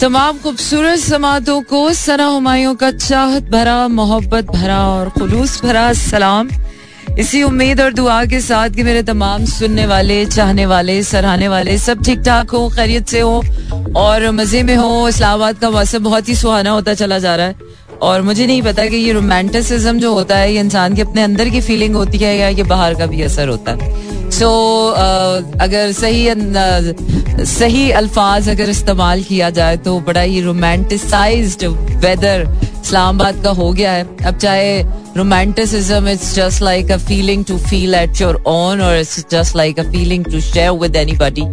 तमाम खूबसूरत समातों को सना हमायों का चाहत भरा, मोहब्बत भरा और खुलूस भरा सलाम। इसी उम्मीद और दुआ के साथ कि मेरे तमाम सुनने वाले, चाहने वाले, सराहने वाले सब ठीक ठाक हो, खैरियत से हो और मज़े में हो। इस्लामाबाद का मौसम बहुत ही सुहाना होता चला जा रहा है और मुझे नहीं पता कि ये रोमांटिसिज्म जो होता है, ये इंसान के अपने अंदर की फीलिंग होती है या ये बाहर का भी असर होता है। सो so, uh, अगर सही uh, सही अल्फाज अगर इस्तेमाल किया जाए तो बड़ा ही रोमांटिसाइज वेदर इस्लामाबाद का हो गया है। अब चाहे romanticism it's just like a feeling to feel at your own और it's just like a feeling to share with anybody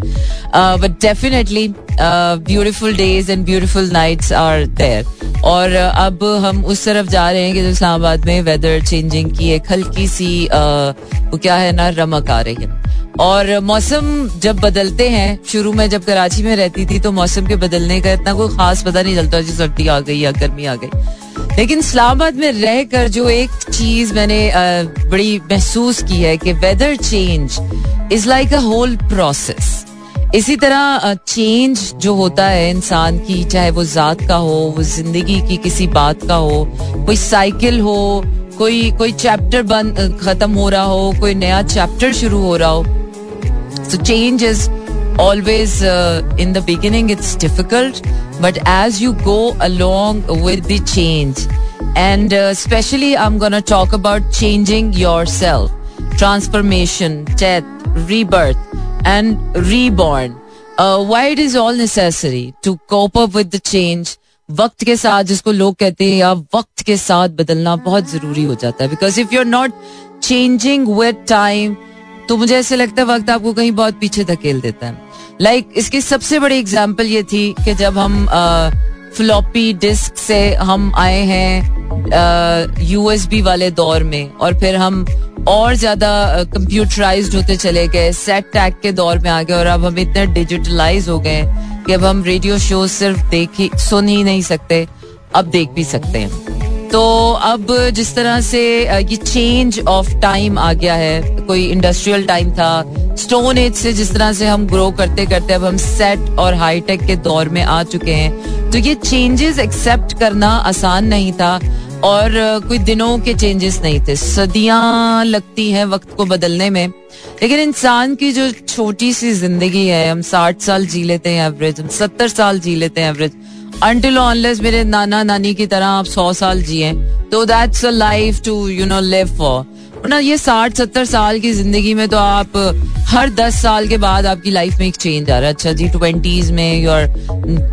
but definitely beautiful days and beautiful nights are there और अब हम उस तरफ़ जा रहे हैं कि जो इस्लामाबाद में वेदर चेंजिंग की एक हल्की सी वो क्या है ना, रमक आ रही है। और मौसम जब बदलते हैं, शुरू में जब कराची में रहती थी तो मौसम के बदलने का इतना कोई खास पता नहीं चलता जी सर्दी आ गई या गर्मी आ गई। लेकिन इस्लामाबाद में रहकर जो एक चीज़ मैंने बड़ी महसूस की है कि weather change is like a whole process इसी तरह चेंज जो होता है इंसान की, चाहे वो जात का हो, वो ज़िंदगी की किसी बात का हो, कोई साइकिल हो, कोई कोई चैप्टर बंद खत्म हो रहा हो, कोई नया चैप्टर शुरू हो रहा हो so change is always in the beginning it's difficult but as you go along with the change and specially I am gonna talk about changing yourself transformation death rebirth and reborn. Uh, why it is all necessary to cope up with the change. वक्त के साथ जिसको लोग कहते हैं या वक्त के साथ बदलना बहुत ज़रूरी हो जाता है because if you are not changing with time तो मुझे ऐसे लगता है वक्त आपको कहीं बहुत पीछे धकेल देता है लाइक like, इसकी सबसे बड़ी एग्ज़ाम्पल ये थी कि जब हम फ्लॉपी डिस्क से हम आए हैं यूएसबी वाले दौर में और फिर हम और ज़्यादा कंप्यूटराइज होते चले गए सेट टैग के दौर में आ गए और अब हम इतने डिजिटलाइज हो गए कि अब हम रेडियो शो सिर्फ़ देख ही, सुन ही नहीं सकते, अब देख भी सकते हैं। तो अब जिस तरह से ये चेंज ऑफ़ टाइम आ गया है, कोई इंडस्ट्रियल टाइम था स्टोन एज से जिस तरह से हम ग्रो करते करते अब हम सेट और हाईटेक के दौर में आ चुके हैं तो ये चेंजेस एक्सेप्ट करना आसान नहीं था और कोई दिनों के चेंजेस नहीं थे। सदियाँ लगती हैं वक्त को बदलने में, लेकिन इंसान की जो छोटी सी ज़िंदगी है, हम साठ साल जी लेते हैं एवरेज हम सत्तर साल जी लेते हैं एवरेज अनटिल ऑनलेस मेरे नाना नानी की तरह आप सौ साल जिए तो that's a life to you know live for ना, ये साठ, सत्तर साल की ज़िंदगी में तो आप, हर दस साल के बाद आपकी लाइफ में एक चेंज आ रहा है। अच्छा जी ट्वेंटीज में you are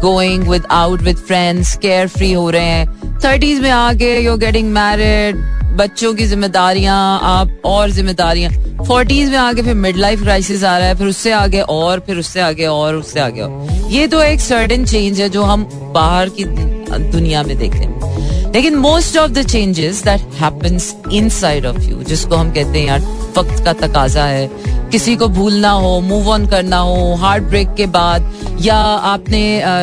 going with out with friends carefree हो रहे हैं। थर्टीज में आके यू आर गेटिंग मैरिड बच्चों की जिम्मेदारियाँ, आप और जिम्मेदारियाँ। फोर्टीज में आगे फिर मिड लाइफ क्राइसिस आ रहा है, फिर उससे आगे और, फिर उससे आगे और, उससे आगे और। ये तो एक सर्टन चेंज है जो हम बाहर की दुनिया में देखते हैं। लेकिन most of the changes that happens inside of you जिसको हम कहते हैं यार, वक्त का तकाजा है, किसी को भूलना हो मूव ऑन करना हो हार्ट ब्रेक के बाद, या आपने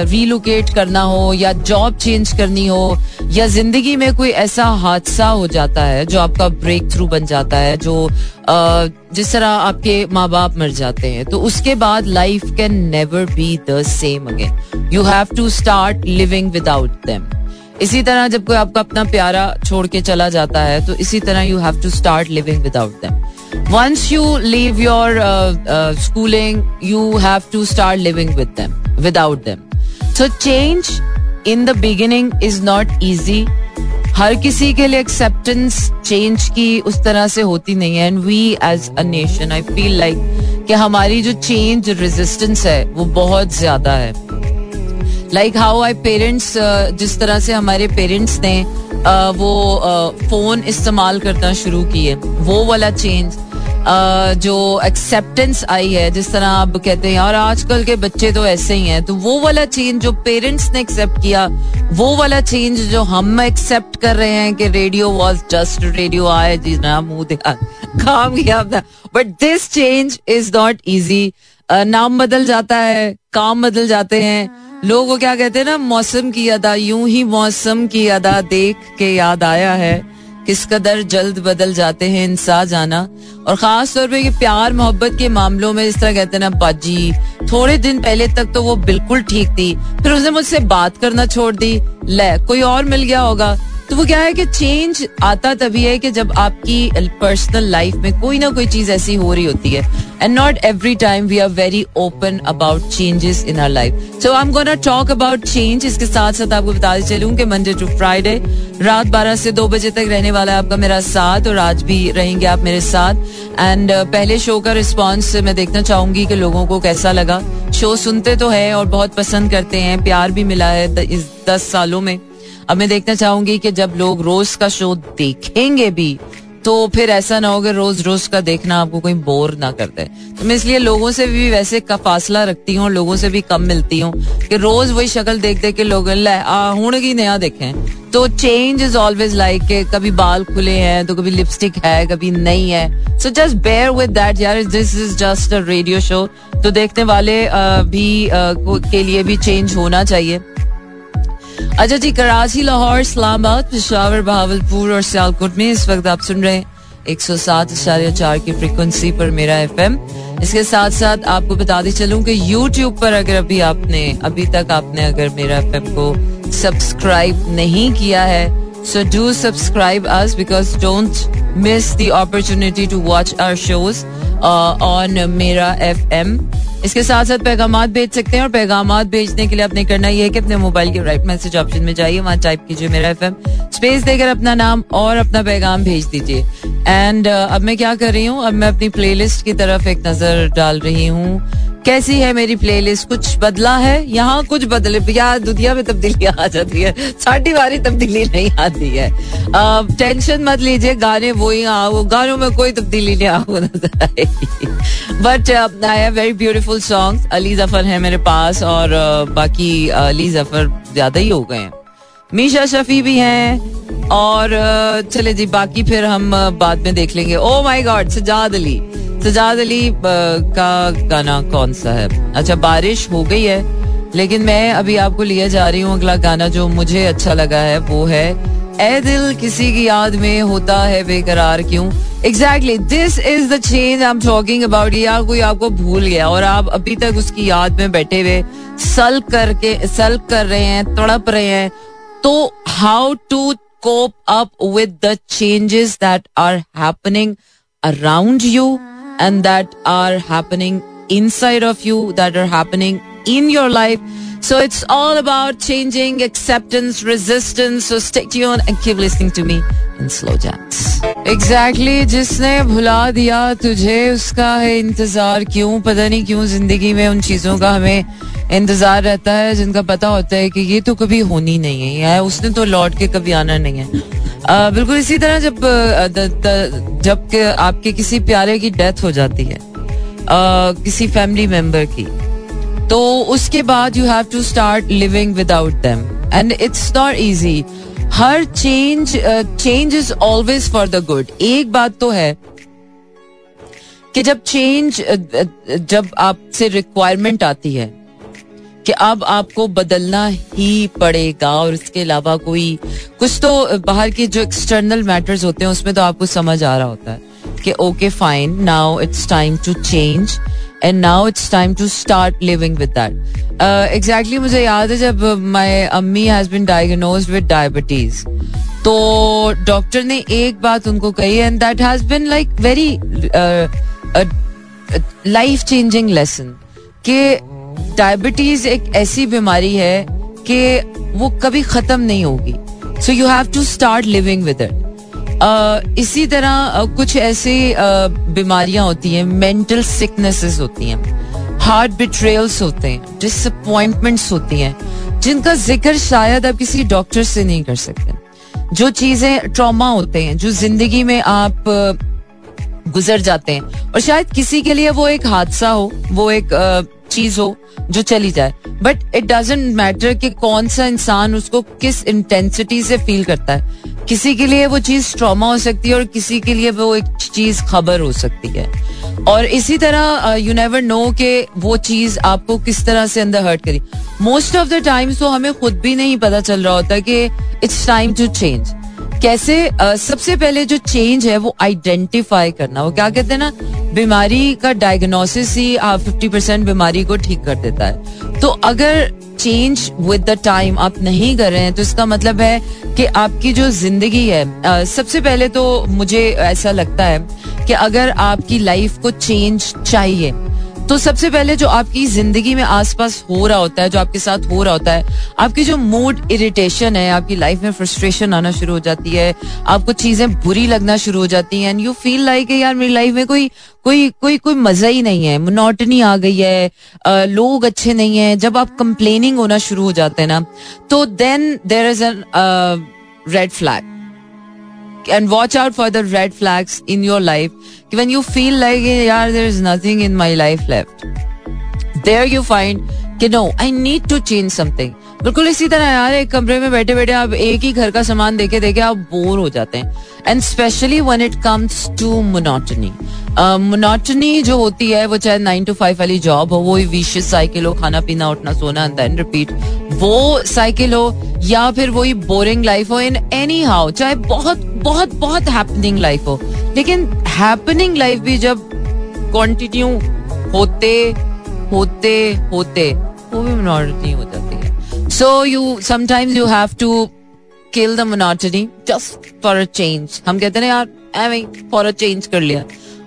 रीलोकेट करना हो, या जॉब चेंज करनी हो, या ज़िंदगी में कोई ऐसा हादसा हो जाता है, जो आपका ब्रेक थ्रू बन जाता है, जो जिस तरह आपके माँ बाप मर जाते हैं तो उसके बाद life can never be the same again you have to start living without them इसी तरह जब कोई आपका अपना प्यारा छोड़ के चला जाता है तो इसी तरह you have to start living without them once you leave your schooling you have to start living with them, without them. So change in the beginning is not easy. हर किसी के लिए एक्सेप्टेंस चेंज की उस तरह से होती नहीं है। And we as a nation I feel like कि हमारी जो चेंज रेजिस्टेंस है, वो बहुत ज़्यादा है। लाइक हाउ आई पेरेंट्स जिस तरह से हमारे पेरेंट्स ने uh, वो फ़ोन uh, इस्तेमाल करना शुरू किए वो वाला चेंज जो एक्सेप्टेंस आई है जिस तरह आप कहते हैं और आजकल के बच्चे तो ऐसे ही हैं तो वो वाला चेंज जो पेरेंट्स ने एक्सेप्ट किया वो वाला चेंज जो हम एक्सेप्ट कर रहे हैं कि रेडियो वॉज़ जस्ट रेडियो आए जी मुँह दिखा काम किया अपना। But this change is not easy नाम बदल जाता है काम बदल जाते हैं लोग वो क्या कहते हैं ना, मौसम की अदा, यूँ ही मौसम की अदा देख के याद आया है किस कदर जल्द बदल जाते हैं इंसान जाना। और खास तौर पे ये प्यार मोहब्बत के मामलों में इस तरह कहते हैं ना, बाजी, थोड़े दिन पहले तक तो वो बिल्कुल ठीक थी, फिर उसने मुझसे बात करना छोड़ दी। ले, कोई और मिल गया होगा तो वो क्या है कि चेंज आता तभी है कि जब आपकी पर्सनल लाइफ में कोई ना कोई चीज़ ऐसी हो रही होती है। And not every time we are very open about changes in our life so I am gonna talk about change इसके साथ साथ आपको बताते चलूँ कि मंडे टू फ्राइडे रात 12 से 2 बजे तक रहने वाला है आपका मेरा साथ और आज भी रहेंगे आप मेरे साथ। एंड uh, पहले शो का रिस्पॉन्स मैं देखना चाहूँगी कि लोगों को कैसा लगा। शो सुनते तो है और बहुत पसंद करते हैं प्यार भी मिला है इस दस सालों में। अब मैं देखना चाहूँगी कि जब लोग रोज का शो देखेंगे भी तो फिर ऐसा ना हो कि रोज रोज का देखना आपको कोई बोर ना कर दे। तो मैं इसलिए लोगों से भी वैसे का फासला रखती हूँ, लोगों से भी कम मिलती हूँ कि रोज वही शक्ल देख देख के लोग हूँ की नया देखें। तो चेंज इज़ ऑलवेज लाइक के कभी बाल खुले हैं तो कभी लिपस्टिक है, कभी नहीं है। So just bear with that यार this is just a radio show तो देखने वाले भी के लिए भी चेंज होना चाहिए। अच्छा जी, कराची, लाहौर, इस्लामाबाद, पिशावर बहावलपुर और सियालकोट में इस वक्त आप सुन रहे हैं एक सौ सात इशारे चार की फ्रिक्वेंसी पर मेरा एफ़ एम इसके साथ साथ आपको बताते चलूँ कि यूट्यूब पर अगर अभी आपने, अभी तक आपने अगर मेरा एफ़ एम को सब्सक्राइब नहीं किया है so do subscribe us because don't miss the opportunity to watch our shows on मेरा एफ़ एम इसके साथ साथ पैगाम भेज सकते हैं और पैगाम भेजने के लिए आपने करना यह है कि अपने मोबाइल के राइट मैसेज ऑप्शन में जाइए वहाँ टाइप कीजिए मेरा एफएम स्पेस देकर अपना नाम और अपना पैगाम भेज दीजिए। एंड uh, अब मैं क्या कर रही हूँ? अब मैं अपनी प्लेलिस्ट की तरफ़ एक नज़र डाल रही हूँ। कैसी है मेरी प्लेलिस्ट कुछ बदला है? यहाँ कुछ बदले। यार दुनिया में तब्दीली आ जाती है। साड़ी वाली तब्दीली नहीं आती है। आ, टेंशन मत लीजिए। गाने वो ही वो गानों में कोई तब्दीली नहीं आपको नज़र but I very beautiful song Ali Zafar है मेरे पास और uh, बाकी अली ज़फ़र ज़्यादा ही हो गए हैं। मीशा शफी भी हैं और चले जी बाकी फिर हम बाद में देख लेंगे। Oh my God Sajjad Ali. Sajjad Ali का गाना कौन सा है? अच्छा बारिश हो गई है, लेकिन मैं अभी आपको लिए जा रही हूँ अगला गाना जो मुझे अच्छा लगा है, वो है ए दिल किसी की याद में होता है बेकरार क्यों? Exactly this is the change I am talking about यार कोई आपको भूल गया, और आप अभी तक उसकी याद में बैठे हुए सल करके सल कर रहे हैं, तड़प रहे हैं तो how to cope up with the changes that are happening around you and that are happening inside of you, that are happening in your life. So it's all about changing acceptance, resistance. So stay tuned and keep listening to me in slow jams. Exactly, जिसने भुला दिया तुझे उसका है इंतज़ार। क्यों? पता नहीं क्यों ज़िंदगी में उन चीज़ों का हमें इंतज़ार रहता है जिनका पता होता है कि ये तो कभी होनी नहीं है। या उसने तो लौट के कभी आना नहीं है। बिल्कुल इसी तरह जब जब आपके किसी प्यारे की डेथ हो जाती है किसी फैमिली मेंबर की तो उसके बाद you have to start living without them and it's not easy her change change is always for the good एक बात तो है कि जब चेंज जब आपसे रिक्वायरमेंट आती है कि अब आपको बदलना ही पड़ेगा और इसके अलावा कोई, कुछ तो बाहर के जो एक्सटर्नल मैटर्स होते हैं, उसमें तो आपको समझ आ रहा होता है कि okay fine now it's time to change and now it's time to start living with that exactly मुझे याद है जब माई अम्मी has been diagnose with diabetes तो डॉक्टर ने एक बात उनको कही and that has been like very life changing lesson कि डायबिटीज़ एक ऐसी बीमारी है कि वो कभी खत्म नहीं होगी. So you have to start living with it इसी तरह कुछ ऐसे बीमारियाँ होती हैं मेंटल सिकनेसेस होती हैं हार्ट बिट्रेल्स होते हैं डिसअपॉइंटमेंट्स होती हैं, जिनका ज़िक्र शायद आप किसी डॉक्टर से नहीं कर सकते। जो चीज़ें ट्रॉमा होते हैं, जो ज़िंदगी में आप गुजर जाते हैं। और शायद किसी के लिए वो एक हादसा हो, वो एक चीज़ हो जो चली जाए। बट इट डजेंट मैटर कि कौन सा इंसान उसको किस इंटेंसिटी से फील करता है। किसी के लिए वो चीज़ ट्रॉमा हो सकती है और किसी के लिए वो एक चीज़ खबर हो सकती है। और इसी तरह यू नेवर नो के वो चीज़ आपको किस तरह से अंदर हर्ट करी। मोस्ट ऑफ़ द टाइम्स तो हमें खुद भी नहीं पता चल रहा होता कि इट्स टाइम टू चेंज कैसे uh, सबसे पहले जो चेंज है वो आइडेंटिफाई करना। वो क्या कहते हैं ना बीमारी का डायग्नोसिस ही फिफ्टी परसेंट बीमारी को ठीक कर देता है। तो अगर चेंज विद द टाइम आप नहीं कर रहे हैं तो इसका मतलब है कि आपकी जो ज़िंदगी है uh, सबसे पहले तो मुझे ऐसा लगता है कि अगर आपकी लाइफ को चेंज चाहिए तो सबसे पहले जो आपकी ज़िंदगी में आसपास हो रहा होता है जो आपके साथ हो रहा होता है आपकी जो मूड इरिटेशन है आपकी लाइफ में फ्रस्ट्रेशन आना शुरू हो जाती है आपको चीज़ें बुरी लगना शुरू हो जाती हैं एंड यू फील लाइक यार मेरी लाइफ में कोई कोई कोई कोई मज़ा ही नहीं है मोनोटनी आ गई है आ, लोग अच्छे नहीं है जब आप कंप्लेनिंग होना शुरू हो जाते हैं ना तो then there is an red flag and watch out for the red flags in your life. When you feel like, yeah, there is nothing in my life left. There you find, you know, I need to change something. बिल्कुल इसी तरह यार, एक कमरे में बैठे बैठे आप एक ही घर का सामान देखे देखे आप बोर हो जाते हैं। And specially when it comes to monotony monotony जो होती है, वो चाहे नाइन टू फाइव वाली जॉब हो वो विशियस साइकिल हो, खाना पीना, उठना, सोना एंड देन रिपीट वो साइकिल हो, या फिर वही बोरिंग लाइफ हो इन एनी हाउ चाहे बहुत बहुत बहुत हैपनिंग लाइफ हो। लेकिन हैपनिंग लाइफ भी जब कंटिन्यू होते होते होते, वो भी मोनोटनी हो जाती है। So you sometimes you have to kill the monotony just for a change हम कहते हैं यार एवं फॉर अ चेंज कर लिया.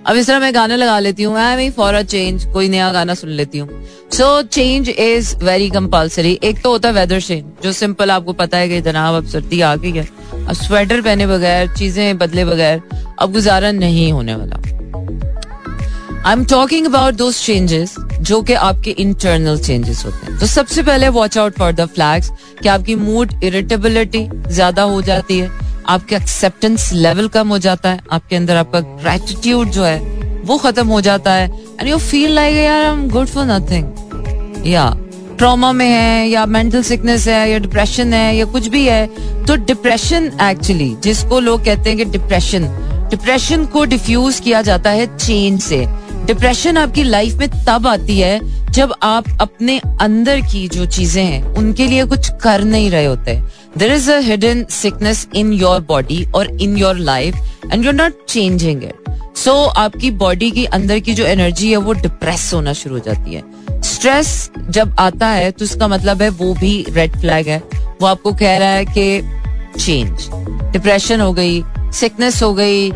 अब इस तरह मैं गाने लगा लेती हूँ एवं फॉर अ चेंज कोई नया गाना सुन लेती हूँ. So change is very compulsory एक तो होता है वेदर चेंज जो सिंपल आपको पता है कि जनाब अब सर्दी आ गई है। अब स्वेटर पहने बगैर, चीज़ें बदले बगैर, अब गुजारा नहीं होने वाला। आई एम टॉकिंग अबाउट दो चेंजेस जो कि आपके इंटरनल चेंजेस होते हैं। तो सबसे पहले watch out for the flags कि आपकी मूड इरिटेबिलिटी ज़्यादा हो जाती है, आपके एक्सेप्टेंस लेवल कम हो जाता है, आपके अंदर आपका ग्रेटिट्यूड जो है वो खत्म हो जाता है। एंड यू फील लाइक यार I am good for nothing या ट्रॉमा में है, या मेंटल सिकनेस है, या डिप्रेशन है, या कुछ भी है तो डिप्रेशन एक्चुअली जिसको लोग कहते हैं कि डिप्रेशन डिप्रेशन को डिफ्यूज किया जाता है चेंज से। डिप्रेशन आपकी लाइफ में तब आती है जब आप अपने अंदर की जो चीज़ें हैं, उनके लिए कुछ कर नहीं रहे होते। There is hidden sickness in your body और in your life and you're not changing it so आपकी बॉडी की अंदर की जो एनर्जी है, वो डिप्रेस होना शुरू हो जाती है। स्ट्रेस जब आता है तो इसका मतलब है वो भी रेड फ्लैग है। वो आपको कह रहा है कि चेंज डिप्रेशन हो गई सिकनेस हो गई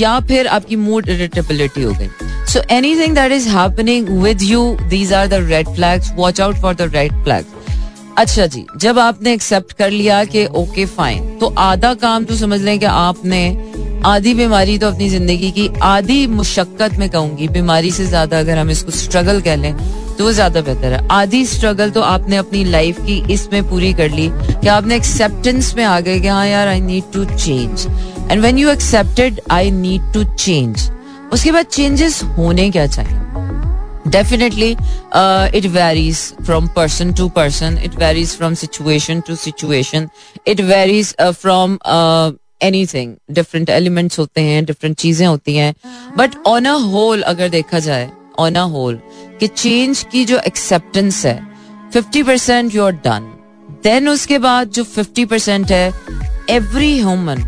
या फिर आपकी मूड इरिटेबिलिटी हो गई। So anything that is happening with you these are the red flags watch out for the red flags अच्छा जी, जब आपने एक्सेप्ट कर लिया कि ओके फाइन तो आधा काम तो समझ लें कि आपने आधी बीमारी तो अपनी ज़िंदगी की आधी मुशक्कत में कहूँगी, बीमारी से ज़्यादा अगर हम इसको स्ट्रगल कह लें तो वो ज़्यादा बेहतर है। आधी स्ट्रगल तो आपने अपनी लाइफ की इसमें पूरी कर ली। कि आपने एक्सेप्टेंस में आ गए कि हाँ यार I need to change and when you accepted I need to change उसके बाद चेंजेस होने क्या चाहिए? Definitely it varies from person to person it varies from situation to situation it varies from anything different elements होते हैं different चीज़ें होती हैं. बट ऑन अ होल अगर देखा जाए ऑन अ होल कि चेंज की जो एक्सेप्टेंस है fifty percent you are done then उसके बाद जो फिफ्टी परसेंट है every human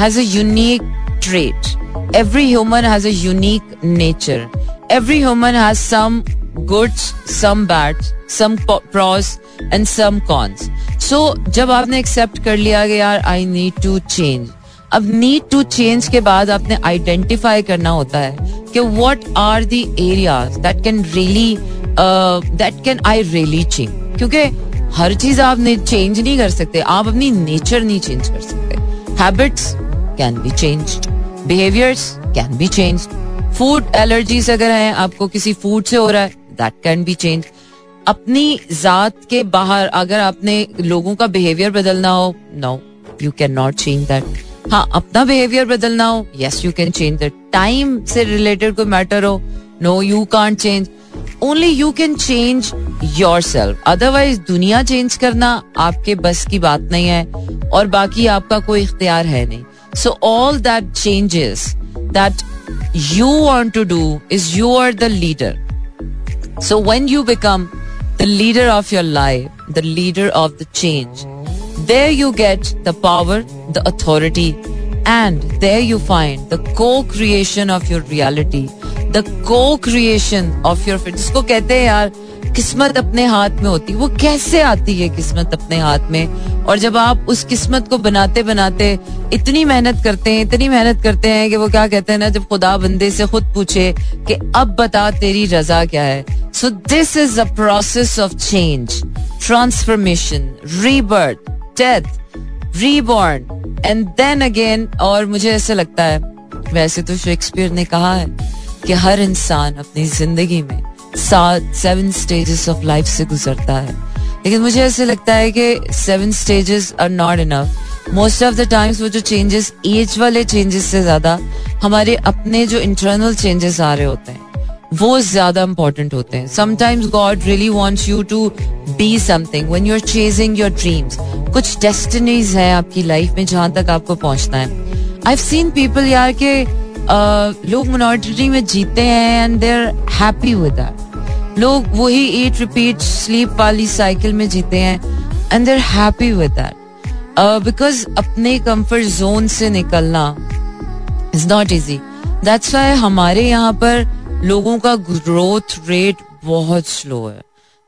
has a unique trait every human has a unique nature every human has some goods some bad some pros and some cons so जब आपने accept कर लिया कि I need to change अब need to change के बाद आपने identify करना होता है कि what are the areas that can really that can I really change क्योंकि हर चीज़ आप चेंज नहीं कर सकते, आप अपनी नेचर नहीं चेंज कर सकते Habits can be changed. Behaviors can be changed. Food allergies अगर हैं, आपको किसी फ़ूड से हो रहा है दैट कैन बी चेंज अपनी जात के बाहर अगर आपने लोगों का बिहेवियर बदलना हो no you can not change that हाँ अपना बिहेवियर बदलना हो। Yes you can change the time से रिलेटेड कोई मैटर हो। No you can't change only you can change yourself otherwise दुनिया चेंज करना आपके बस की बात नहीं है और बाकी आपका कोई इख्तियार है नहीं। So all that changes that you want to do is you are the leader so when you become the leader of your life the leader of the change There you get the power, the authority, and there you find the co-creation of your reality, the co-creation of your जिसको कहते हैं यार किस्मत अपने हाथ में होती वो कैसे आती है किस्मत अपने हाथ में? और जब आप उस किस्मत को बनाते बनाते इतनी मेहनत करते हैं इतनी मेहनत करते हैं कि वो क्या कहते हैं ना जब खुदा बंदे से खुद पूछे कि अब बता तेरी रजा क्या है? So this is a process of change transformation rebirth death reborn and then again और मुझे ऐसे लगता है, वैसे तो शेक्सपियर ने कहा है कि हर इंसान अपनी ज़िंदगी में सात सेवन स्टेजेस ऑफ़ लाइफ से गुजरता है। लेकिन मुझे ऐसे लगता है कि seven stages are not enough most of the times वो जो चेंजेस एज वाले चेंजेस से ज़्यादा, हमारे अपने जो इंटरनल चेंजेस आ रहे होते हैं वो ज़्यादा इंपॉर्टेंट होते हैं. Sometimes God really wants you to be something when you are chasing your dreams कुछ डेस्टिनीज है आपकी लाइफ में जहाँ तक आपको पहुँचना है. आई सीन पीपल यार के लोग मिनोरिटी में जीते हैं and they are happy with लोग वही ईट रिपीट स्लीप वाली साइकिल में जीते हैं and they are happy with that because अपने कंफर्ट जोन से निकलना is not easy that's why हमारे यहाँ पर लोगों का ग्रोथ रेट बहुत स्लो है।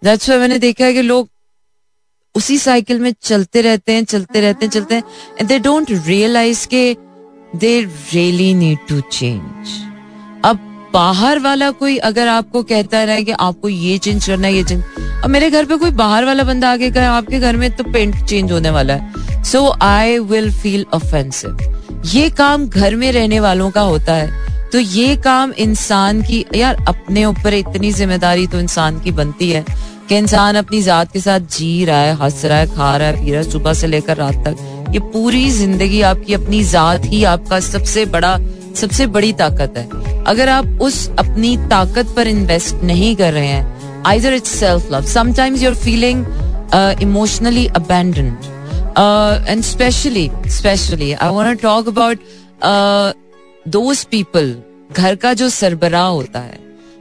दैट्स वाई मैंने देखा है कि लोग उसी साइकिल में चलते रहते हैं चलते रहते हैं चलते हैं एंड दे डोंट रियलाइज़ के they really need to change अब बाहर वाला कोई अगर आपको कहता रहा है कि आपको ये चेंज करना है ये चेंज अब मेरे घर पे कोई बाहर वाला बंदा आके कहे आपके घर में तो पेंट चेंज होने वाला है। So I will feel offensive ये काम घर में रहने वालों का होता है। तो ये काम इंसान की, यार, अपने ऊपर इतनी ज़िम्मेदारी तो इंसान की बनती है कि इंसान अपनी जात के साथ जी रहा है, हंस रहा है, खा रहा है, पी रहा है, सुबह से लेकर रात तक। ये पूरी ज़िंदगी आपकी, अपनी जात ही आपका सबसे बड़ा, सबसे बड़ी ताकत है। अगर आप उस अपनी ताकत पर इन्वेस्ट नहीं कर रहे हैं either it's self love sometimes you're feeling emotionally abandoned and specially specially I want to talk about those people घर का जो सरबराह होता है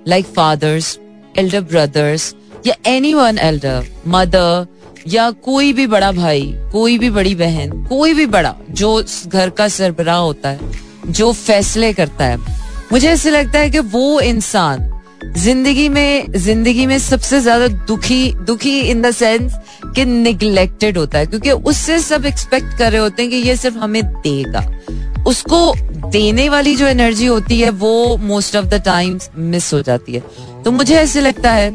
लाइक फादर्स एल्डर ब्रदर्स या एनी वन एल्डर मदर या कोई भी बड़ा भाई, कोई भी बड़ी बहन, कोई भी बड़ा, जो घर का सरबराह होता है, जो फैसले करता है, मुझे ऐसे लगता है कि वो इंसान ज़िंदगी में ज़िंदगी में सबसे ज़्यादा दुखी दुखी इन द सेंस कि निग्लेक्टेड होता है, क्योंकि उससे सब एक्सपेक्ट कर रहे होते हैं कि ये सिर्फ़ हमें देगा। उसको देने वाली जो एनर्जी होती है, वो most of the times miss हो जाती है। तो मुझे ऐसे लगता है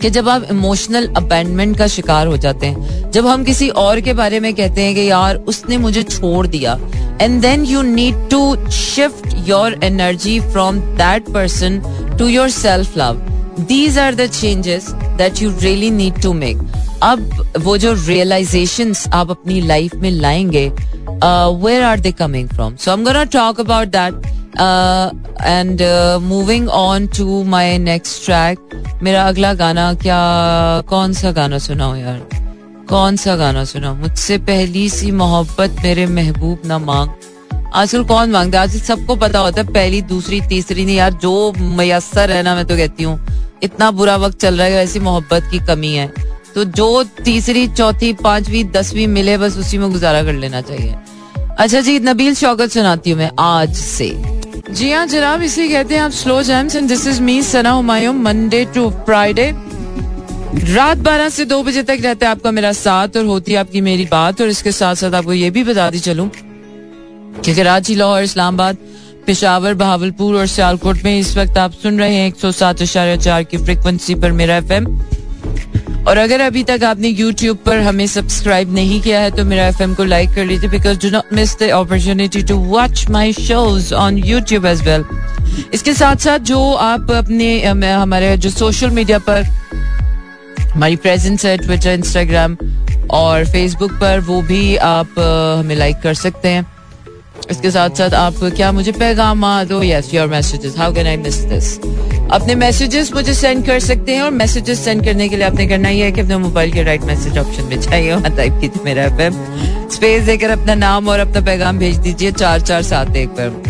कि जब आप इमोशनल अबेंडमेंट का शिकार हो जाते हैं, जब हम किसी और के बारे में कहते हैं कि यार, उसने मुझे छोड़ दिया and then you need to shift your energy from that person to yourself love these are the changes that you really need to make अब वो जो रियलाइजेशन आप अपनी लाइफ में लाएँगे where are they coming from so am talk about that and moving on to my next track मेरा अगला गाना, क्या, कौन सा गाना सुनाओ यार? कौन सा गाना सुना मुझसे पहली सी मोहब्बत मेरे महबूब ना मांग। आजकल कौन माँगता है? आजकल सबको पता होता है, पहली, दूसरी, तीसरी नहीं यार, जो मैसर है ना, मैं तो कहती हूँ। इतना बुरा वक्त चल रहा है ऐसी मोहब्बत की कमी है। तो जो तीसरी, चौथी, पांचवी, दसवीं मिले, बस उसी में गुजारा कर लेना चाहिए। अच्छा जी, नबील शौकत सुनाती हूँ मैं आज से। जी हाँ जनाब, इसे कहते हैं आप slow jams and this is me Sana Humayun Monday to Friday रात बारह से दो बजे तक रहता है आपका मेरा साथ और होती है आपकी मेरी बात, और इसके साथ साथ आपको ये भी बता दी चलूँ कि कराची लाहौर, इस्लामाबाद पिशावर, बहावलपुर और सियालकोट में इस वक्त आप सुन रहे हैं एक सौ सात चार की फ्रिक्वेंसी पर मेरा एफएम और अगर अभी तक आपने YouTube पर हमें सब्सक्राइब नहीं किया है तो मेरा एफएम को लाइक कर लीजिए because do not miss the opportunity to watch my shows on YouTube as well इसके साथ साथ जो आप अपने हमारे जो सोशल मीडिया पर हमारी प्रेजेंस है ट्विटर इंस्टाग्राम और फेसबुक पर, वो भी आप हमें लाइक कर सकते हैं। इसके साथ साथ आप क्या मुझे पैगाम दो? Yes your messages how can I miss this अपने मैसेजेस मुझे सेंड कर सकते हैं और मैसेजेस सेंड करने के लिए आपने करना ही है कि अपने मोबाइल के राइट मैसेज ऑप्शन में चाहिए वहाँ टाइप कीजिए मेरा एफ़ स्पेस देकर अपना नाम और अपना पैगाम भेज दीजिए चार चार सात एक पर.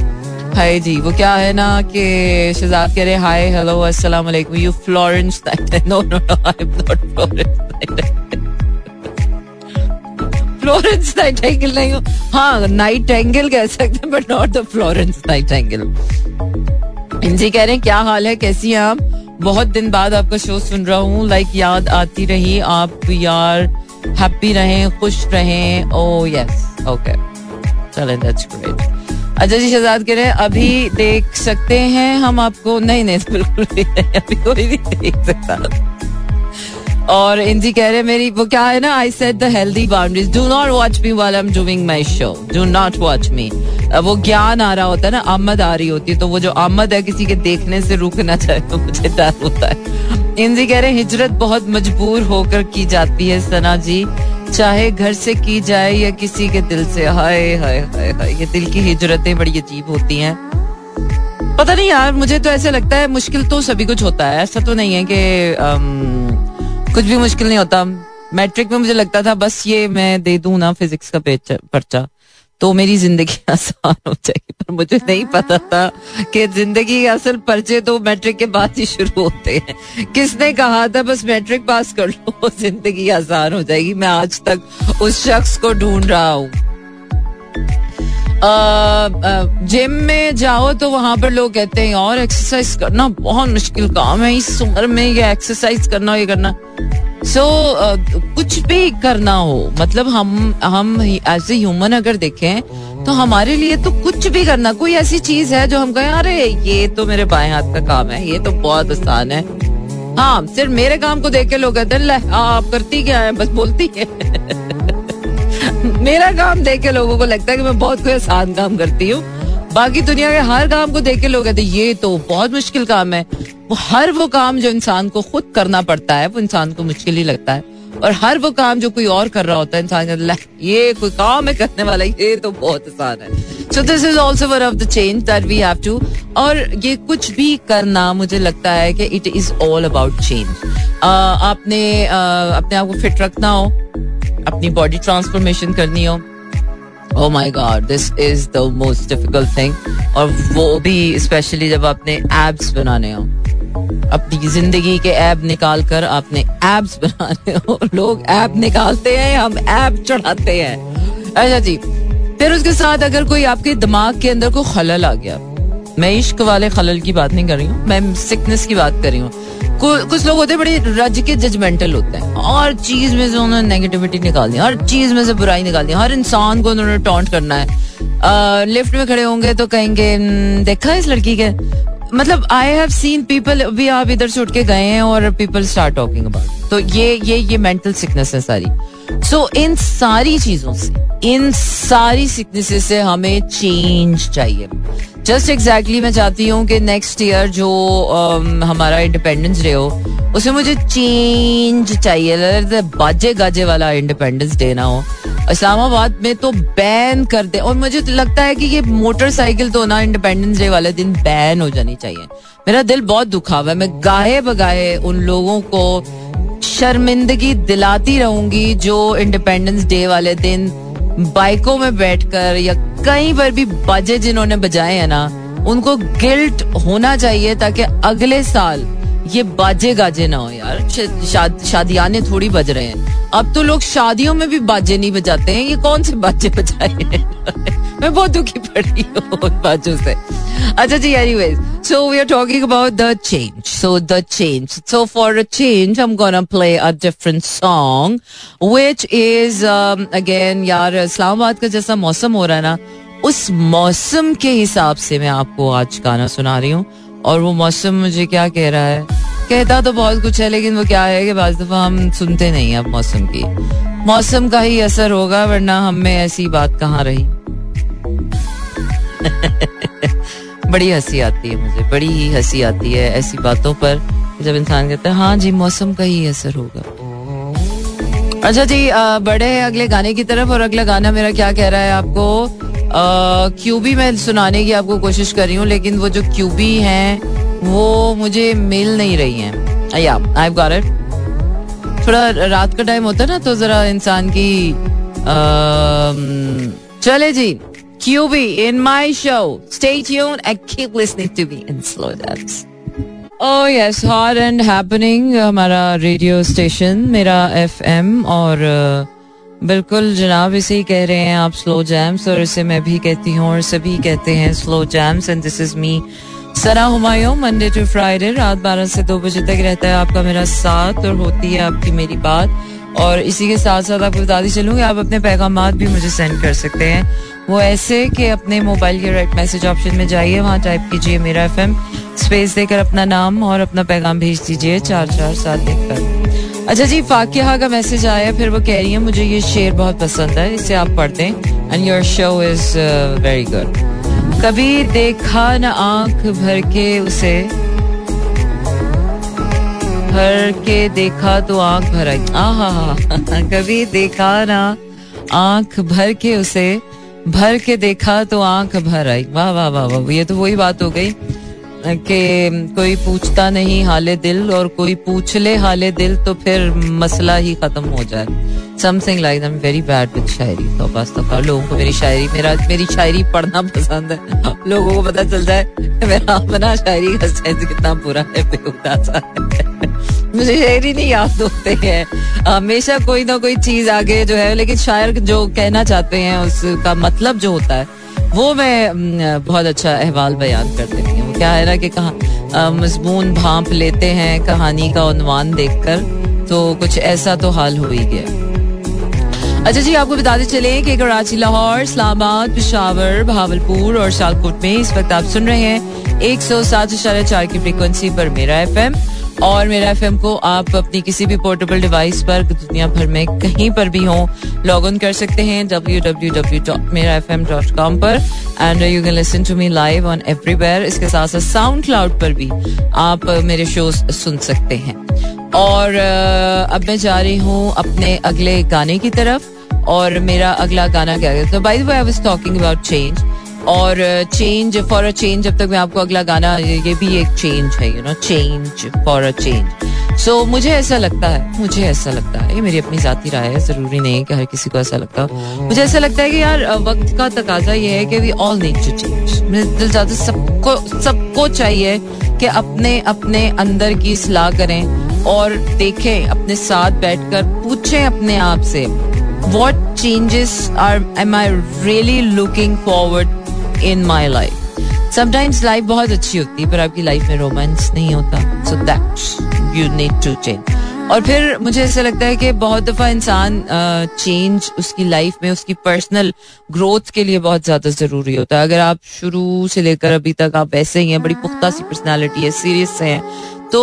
हाय जी, वो क्या है ना कि शहजाद कह रहे हाय हेलो अस्सलाम वालेकुम you Florence no no no I am not Florence Florence Nightingale नहीं हूँ। हाँ नाइट एंगल कह सकते हैं but not the Florence Nightingale इनसे कह रहे हैं, क्या हाल है? कैसी हैं आप? बहुत दिन बाद आपका शो सुन रहा हूँ। लाइक याद आती रही। आप यार हैप्पी रहें, खुश रहें। ओ यस ओके चलें दैट्स ग्रेट अच्छा जी, शहजाद कह रहे हैं, अभी देख सकते हैं हम आपको। नहीं नहीं, बिल्कुल नहीं। अभी कोई भी देख सकता। और इंजी कह रहे मेरी, वो क्या है ना I set the healthy boundaries do not watch me वाल I am doing my show do not watch me वो ज्ञान आ रहा होता है ना, आमद आ रही होती है तो वो जो आमद है, किसी के देखने से रुकना चाहे तो मुझे डर होता है। इंजी कह रहे हिजरत बहुत मजबूर होकर की जाती है, सना जी। चाहे घर से की जाए या किसी के दिल से। हाय हाय हाय हाय, ये दिल की हिजरतें बड़ी अजीब होती हैं। पता नहीं यार, मुझे तो ऐसे लगता है, मुश्किल तो सभी कुछ होता है। ऐसा तो नहीं है कि कुछ भी मुश्किल नहीं होता। मैट्रिक में मुझे लगता था, बस ये मैं दे दू ना फिजिक्स का पर्चा तो मेरी ज़िंदगी आसान हो जाएगी। पर मुझे नहीं पता था कि ज़िंदगी के असल पर्चे तो मैट्रिक के बाद ही शुरू होते हैं। किसने कहा था, बस मैट्रिक पास कर लो, ज़िंदगी आसान हो जाएगी। मैं आज तक उस शख्स को ढूंढ रहा हूँ। जिम में जाओ तो वहाँ पर लोग कहते हैं और एक्सरसाइज करना बहुत मुश्किल काम है इस उम्र में ये एक्सरसाइज करना ये करना। सो so, uh, कुछ भी करना हो मतलब हम हम एज ए ह्यूमन अगर देखें तो हमारे लिए तो कुछ भी करना कोई ऐसी चीज़ है जो हम कहें अरे ये तो मेरे बाएँ हाथ का काम है ये तो बहुत आसान है। हाँ सिर्फ़ मेरे काम को देख के लोग कहते हैं आप करती क्या है? बस बोलती है। मेरा काम देख के लोगों को लगता है कि मैं बहुत कोई आसान काम करती हूँ। बाकी दुनिया के हर काम को देख के लोग कहते ये तो बहुत मुश्किल काम है। वो हर वो काम जो इंसान को खुद करना पड़ता है वो इंसान को मुश्किल ही लगता है। और हर वो काम जो कोई और कर रहा होता है इंसान ये कोई काम है करने वाला ये तो बहुत आसान है। So this is also one of the change that we have to और ये कुछ भी करना मुझे लगता है कि it is all about change आपने uh, अपने आप को फिट रखना हो अपनी बॉडी ट्रांसफॉर्मेशन करनी हो। ओ my god this is the most difficult thing और वो भी स्पेशली जब आपने एब्स बनाने हो। अपनी ज़िंदगी के ऐप निकाल कर आपने एब्स बनाने हो। लोग ऐप निकालते हैं, हम ऐप चढ़ाते हैं। अच्छा जी, फिर उसके साथ अगर कोई आपके दिमाग के अंदर कोई खलल आ गया। मैं इश्क वाले खलल की बात नहीं कर रही हूँ, मैं सिकनेस की बात कर रही हूँ। कुछ लोग होते हैं बड़े रज के जजमेंटल होते हैं। हर चीज़ में से उन्होंने नेगेटिविटी निकाल दी हर चीज़ में से बुराई निकाल दी हर इंसान को उन्होंने टॉन्ट करना है। लिफ्ट में खड़े होंगे तो कहेंगे देखा है इस लड़की के? मतलब आई हैव सीन पीपल भी आप इधर से उठ के गए हैं और पीपल स्टार्ट टॉकिंग अबाउट तो ये ये ये मेंटल सिकनेस है सारी। सो इन सारी चीज़ों से इन सारी सिकनेसेस से हमें चेंज चाहिए। जस्ट एग्जैक्टली exactly मैं चाहती हूँ कि नेक्स्ट ईयर जो um, हमारा इंडिपेंडेंस डे हो उसे मुझे चेंज चाहिए। बाजे गाजे वाला इंडिपेंडेंस डे ना हो इस्लामाबाद में तो बैन कर दे। और मुझे तो लगता है कि ये मोटरसाइकिल तो ना इंडिपेंडेंस डे वाले दिन बैन हो जानी चाहिए। मेरा दिल बहुत दुखा हुआ है मैं गाहे बगाए उन लोगों को शर्मिंदगी दिलाती रहूँगी जो इंडिपेंडेंस डे वाले दिन बाइकों में बैठकर या कहीं पर भी बजे जिन्होंने बजाए हैं ना, उनको गिल्ट होना चाहिए ताकि अगले साल ये बाजे गाजे ना हो यार। शाद, शादियाने थोड़ी बज रहे हैं। अब तो लोग शादियों में भी बाजे नहीं बजाते हैं। ये कौन से बाजे बजाए मैं बहुत दुखी पड़ी हूँ बाजों से। अच्छा जी anyways so we are talking about the change so the change so for a change हम gonna play a different song which is again यार इस्लामाबाद का जैसा मौसम हो रहा है ना उस मौसम के हिसाब से मैं आपको आज गाना सुना रही हूँ। और वो मौसम मुझे क्या कह रहा है? कहता तो बहुत कुछ है, लेकिन वो क्या है कि बाज दफ़ा हम सुनते नहीं अब मौसम की। मौसम का ही असर होगा, वरना हम में ऐसी बात कहाँ रही? बड़ी हँसी आती है मुझे, बड़ी ही हँसी आती है ऐसी बातों पर, जब इंसान कहता है हाँ जी, मौसम का ही असर होगा। अच्छा जी बड़े अगले गाने की तरफ़, और अगला गाना मेरा क्या कह रहा है आपको? क्यूबी मैं सुनाने की आपको कोशिश कर रही हूँ लेकिन वो जो क्यूबी हैं वो मुझे मिल नहीं रही हैं। आई गॉट इट थोड़ा रात का टाइम होता है ना तो जरा इंसान की चले जी QB in my show stay tune and to me in slow dance oh yes hot and happening हमारा रेडियो स्टेशन मेरा एफएम और uh, बिल्कुल जनाब, इसे ही कह रहे हैं आप स्लो जैम्स और इसे मैं भी कहती हूँ और सभी कहते हैं slow jams and this is me Sana Humayun Monday to Friday रात बारह से दो बजे तक रहता है आपका मेरा साथ और होती है आपकी मेरी बात। और इसी के साथ साथ आपको बताती चलूँ आप अपने पैगाम भी मुझे सेंड कर सकते हैं। वो ऐसे कि अपने मोबाइल के राइट मैसेज ऑप्शन में जाइए, वहाँ टाइप कीजिए मेरा एफएम स्पेस देकर अपना नाम और अपना पैगाम भेज दीजिए, चार चार सात लिखकर अच्छा जी फाकिया का मैसेज आया, फिर वो कह रही है, मुझे ये शेर बहुत पसंद है, इसे आप पढ़ते दें and your show is very good कभी देखा न आँख भर के उसे, भर के देखा तो आँख भर आई। आहा, कभी देखा ना आँख भर के उसे, भर के देखा तो आँख भर आई। वाह वाह वाह वाह, ये तो वही बात हो गई। कि कोई पूछता नहीं हाले दिल और कोई पूछ ले हाले दिल तो फिर मसला ही खत्म हो जाए। Something like I am very bad with shayari तो बस तो लोगों को मेरी शायरी, मेरा, मेरी शायरी पढ़ना पसंद है। लोगों को पता चल जाए मेरा अपना शायरी का सेंस कितना बुरा है बेहुदा सा मुझे शायरी नहीं याद होते हैं। हमेशा कोई ना कोई चीज़ आगे जो है, लेकिन शायर जो कहना चाहते हैं, उसका मतलब जो होता है, वो मैं बहुत अच्छा अहवाल बयान कर ना कि कहा मजमून भाप लेते हैं कहानी का उनवान देखकर तो कुछ ऐसा तो हाल हो ही गया। अच्छा जी, आपको बताते चले कि कराची, लाहौर, इस्लामाबाद, पिशावर, भावलपुर और शालकोट में इस वक्त आप सुन रहे हैं एक सौ सात चार की फ्रिक्वेंसी पर मेरा एफएम और मेरा एफएम को आप अपनी किसी भी पोर्टेबल डिवाइस पर, दुनिया भर में कहीं पर भी हो लॉग इन कर सकते हैं W W W dot Mera F M dot com पर। And you can listen to me live on everywhere इसके साथ साथ साउंड क्लाउड पर भी आप मेरे शोज़ सुन सकते हैं। और अब मैं जा रही हूँ अपने अगले गाने की तरफ़। और मेरा अगला गाना क्या है? तो by the way I was talking about change और चेंज फॉर अ चेंज जब तक मैं आपको अगला गाना ये भी एक चेंज है you know change for a change so मुझे ऐसा लगता है मुझे ऐसा लगता है ये मेरी अपनी जाती राय है ज़रूरी नहीं है कि हर किसी को ऐसा लगता हो। मुझे ऐसा लगता है कि यार वक्त का तकाजा ये है कि we all need to change मेरे दिल ज़्यादा सबको सबको चाहिए कि अपने अपने अंदर की सलाह करें और देखें अपने साथ बैठकर पूछें अपने आप से what changes are am I really looking forward in my life Sometimes life बहुत अच्छी होती है, पर आपकी लाइफ में रोमांस नहीं होता। So that you need to change और फिर मुझे ऐसा लगता है कि बहुत दफ़ा इंसान चेंज उसकी लाइफ में, उसकी पर्सनल ग्रोथ के लिए बहुत ज़्यादा ज़रूरी होता है। अगर आप शुरू से लेकर अभी तक आप ऐसे ही हैं, बड़ी पुख्ता सी पर्सनालिटी है सीरियस से हैं तो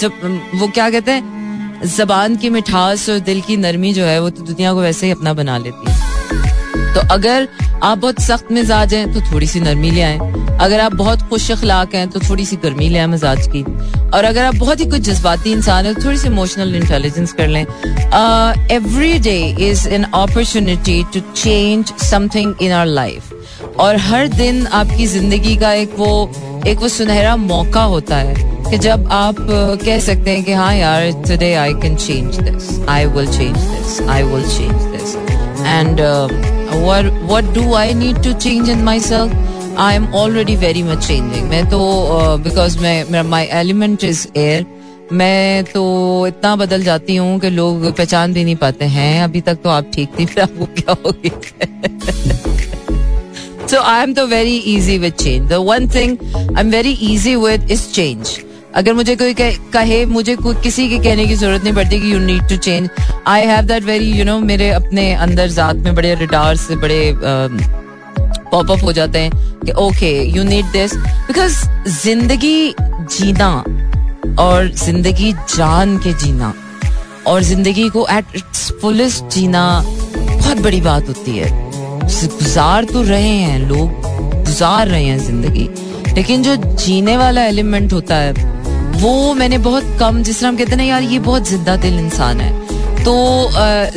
जब, वो क्या कहते हैं? जबान की मिठास और दिल की नरमी जो है, वो तो दुनिया को वैसे ही अपना बना लेती है। तो अगर आप बहुत सख्त मिजाज हैं तो थोड़ी सी नरमी ले आए। अगर आप बहुत खुश अखलाक हैं तो थोड़ी सी गर्मी ले आए मिजाज की। और अगर आप बहुत ही कुछ जज्बाती इंसान है तो थोड़ी सी इमोशनल इंटेलिजेंस कर लें। Every day is an opportunity to change something in our life और हर दिन आपकी ज़िंदगी का एक वो एक वो सुनहरा मौका होता है कि जब आप कह सकते हैं कि हाँ यार today I can change this I will change this I will change this and what do I need to change in myself I am already very much changing मैं तो बिकॉज़ मैं माई एलिमेंट इज़ एयर मैं तो इतना बदल जाती हूँ कि लोग पहचान भी नहीं पाते हैं। अभी तक तो आप ठीक थी फिर आपको क्या हो गया? So, I am the very easy with change. The one thing I'm very easy with is change. अगर मुझे कोई कहे मुझे कोई किसी के कहने की ज़रूरत नहीं पड़ती कि you need to change I have that very you know मेरे अपने अंदर जात में बड़े रिटार से बड़े पॉप अप हो जाते हैं कि okay you need this because ज़िंदगी जीना और ज़िंदगी जान के जीना और ज़िंदगी को एट इट्स फुलेस्ट जीना बहुत बड़ी बात होती है। गुजार तो रहे हैं लोग, गुजार रहे हैं ज़िंदगी, लेकिन जो जीने वाला एलिमेंट होता है वो मैंने बहुत कम, जिस तरह हम कहते ना, यार, ये बहुत ज़िंदा दिल इंसान है। तो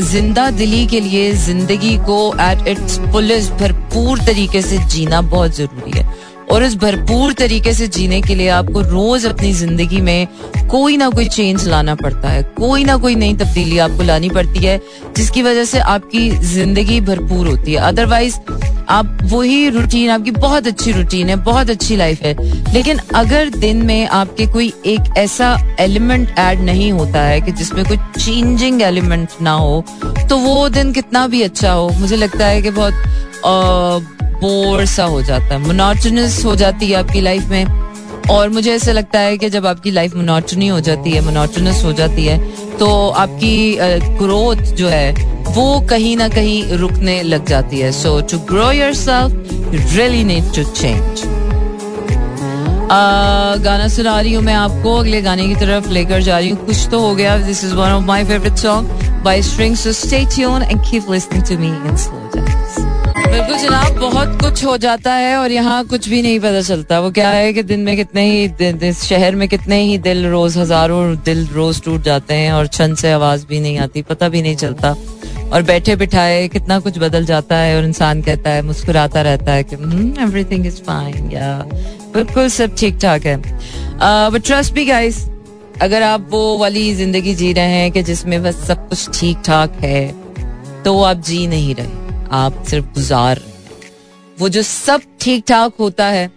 ज़िंदा दिली के लिए ज़िंदगी को एट इट्स फुलेस्ट भरपूर तरीके से जीना बहुत ज़रूरी है। और इस भरपूर तरीके से जीने के लिए आपको रोज अपनी ज़िंदगी में कोई ना कोई चेंज लाना पड़ता है। कोई ना कोई नई तब्दीली आपको लानी पड़ती है, जिसकी वजह से आपकी ज़िंदगी भरपूर होती है। अदरवाइज़ आप वही रूटीन आपकी बहुत अच्छी रूटीन है, बहुत अच्छी लाइफ है। लेकिन अगर दिन में आपके कोई एक ऐसा एलिमेंट ऐड नहीं होता है कि जिसमें कोई चेंजिंग एलिमेंट ना हो तो वो दिन कितना भी अच्छा हो, मुझे लगता है कि बहुत बोर सा हो जाता है मोनोटनस हो जाती है आपकी लाइफ में। और मुझे ऐसा लगता है कि जब आपकी लाइफ मोनोटनी हो जाती है मोनोटनस हो जाती है तो आपकी ग्रोथ जो है, वो कहीं ना कहीं रुकने लग जाती है। So to grow yourself really need to change गाना सुना रही हूँ मैं आपको, अगले गाने की तरफ़ लेकर जा रही हूँ। कुछ तो हो गया this is one of my favourite song by string to me in slow बिल्कुल जनाब, बहुत कुछ हो जाता है और यहाँ कुछ भी नहीं पता चलता। वो क्या है कि दिन में कितने ही शहर में कितने ही दिल रोज, हज़ारों दिल रोज टूट जाते हैं और छन से आवाज़ भी नहीं आती, पता भी नहीं चलता। और बैठे बिठाए कितना कुछ बदल जाता है और इंसान कहता है, मुस्कुराता रहता है कि इज़ फाइन या बिल्कुल सब ठीक ठाक है बट ट्रस्ट भी गाइस अगर आप वो वाली ज़िंदगी जी रहे हैं कि जिसमें बस सब कुछ ठीक ठाक है तो आप जी नहीं रहे। आप सिर्फ़ गुजार। वो जो सब ठीक ठाक होता है,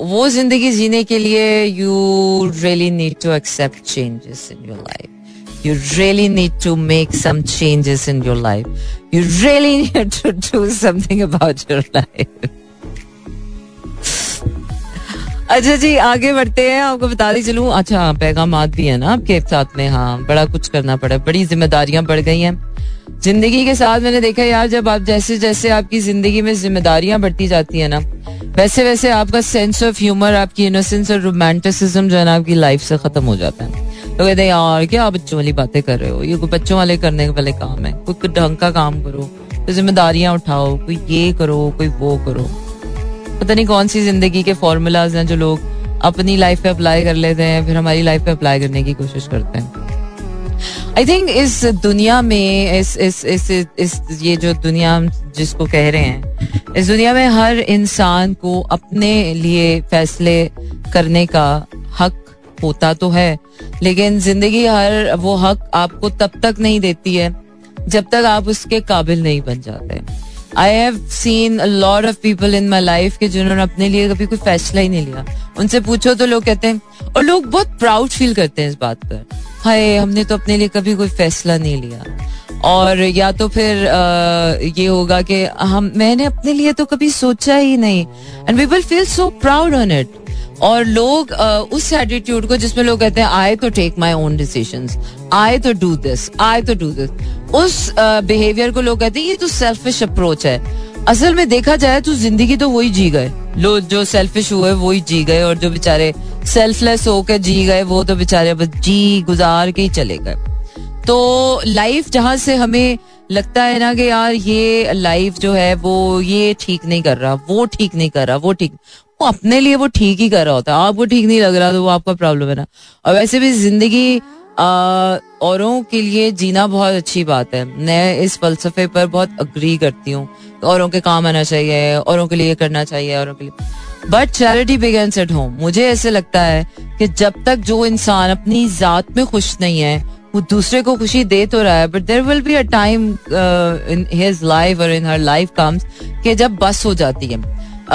वो ज़िंदगी जीने के लिए you really need to accept changes in your life you really need to make some changes in your life you really need to do something about your life अच्छा जी, आगे बढ़ते हैं। आपको बता दी चलूँ। अच्छा पैगाम भी है ना आपके साथ में। हाँ बड़ा कुछ करना पड़ा। बड़ी जिम्मेदारियाँ बढ़ गई हैं। ज़िंदगी के साथ मैंने देखा यार, जब आप जैसे जैसे आपकी ज़िंदगी में जिम्मेदारियाँ बढ़ती जाती है ना, वैसे वैसे आपका सेंस ऑफ़ ह्यूमर आपकी इनोसेंस और रोमांटिसिज्म जो है ना, आपकी लाइफ से खत्म हो जाता है। तो कहते हैं, यार, क्या बच्चों वाली बातें कर रहे हो? ये कोई बच्चों वाले करने के वाले काम है। कोई ढंग का काम करो तो जिम्मेदारियाँ उठाओ, कोई ये करो, कोई वो करो। पता नहीं कौन सी ज़िंदगी के फॉर्मूलाज हैं जो लोग अपनी लाइफ पे अप्लाई कर लेते हैं, फिर हमारी लाइफ पे अप्लाई करने की कोशिश करते हैं। आई थिंक इस दुनिया में, इस इस इस इस, ये जो दुनिया जिसको कह रहे हैं, इस दुनिया में हर इंसान को अपने लिए फैसले करने का हक होता तो है, लेकिन ज़िंदगी हर वो हक आपको तब तक नहीं देती है, जब तक आप उसके काबिल नहीं बन जाते I have seen lot of people in my life के जिन्होंने अपने लिए कभी कोई फैसला ही नहीं लिया। उनसे पूछो तो लोग कहते हैं, और लोग बहुत प्राउड फील करते हैं इस बात पर। हाय हमने तो अपने लिए कभी कोई फैसला नहीं लिया। और या तो फिर आ, ये होगा कि हम मैंने अपने लिए तो कभी सोचा ही नहीं। And we will feel so proud on it और लोग आ, उस एटीट्यूड को जिसमें लोग कहते हैं I to take my own decision I to do this I to do this उस बिहेवियर को लोग कहते हैं ये तो सेल्फिश अप्रोच है. असल में देखा जाए तो ज़िंदगी तो वही जी गए। लोग जो सेल्फिश हुए वही जी गए। और जो बेचारे सेल्फलेस होकर जी गए, वो तो बेचारे बस जी गुजार के ही चले गए। तो लाइफ जहाँ से हमें लगता है ना कि यार ये लाइफ जो है, वो ये ठीक नहीं कर रहा, वो ठीक नहीं कर रहा, वो ठीक, वो अपने लिए वो ठीक ही कर रहा होता है। आपको ठीक नहीं लग रहा तो वो आपका प्रॉब्लम है ना। और वैसे भी ज़िंदगी औरों के लिए जीना बहुत अच्छी बात है। मैं इस फलसफे पर बहुत अग्री करती हूँ। औरों के काम आना चाहिए, औरों के लिए करना चाहिए, औरों के लिए। But charity begins at home मुझे ऐसे लगता है कि जब तक जो इंसान अपनी जात में खुश नहीं है वो दूसरे को खुशी दे तो रहा है but there will be a time in his life और इन हर लाइफ कम्स कि जब बस हो जाती है। Uh,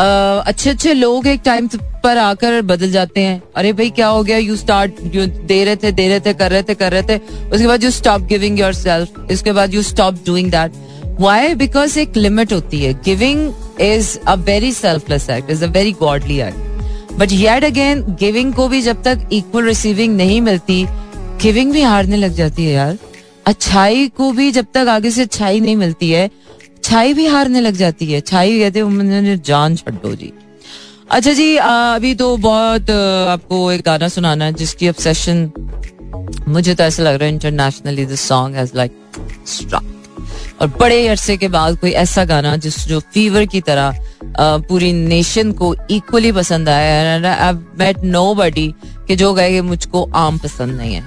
अच्छे अच्छे लोग एक टाइम पर आकर बदल जाते हैं। अरे भाई क्या हो गया? यू स्टार्ट यू दे रहे थे दे रहे थे कर रहे थे कर रहे थे। उसके बाद you stop giving yourself इसके बाद you stop doing that why because एक लिमिट होती है. Giving is a very selfless act is a very godly act but yet again giving को भी जब तक इक्वल रिसीविंग नहीं मिलती गिविंग भी हारने लग जाती है यार. अच्छाई को भी जब तक आगे से अच्छाई नहीं मिलती है छाई भी हारने लग जाती है. छाई कहते हैं जान छो जी. अच्छा जी आ, अभी तो बहुत आपको एक गाना सुनाना है जिसकी ऑब्सेशन मुझे तो ऐसा लग रहा है internationally this song has like struck और बड़े अरसे के बाद कोई ऐसा गाना जिस जो फीवर की तरह पूरी नेशन को इक्वली पसंद आया मेट नो बडी कि जो गए मुझको आम पसंद नहीं है।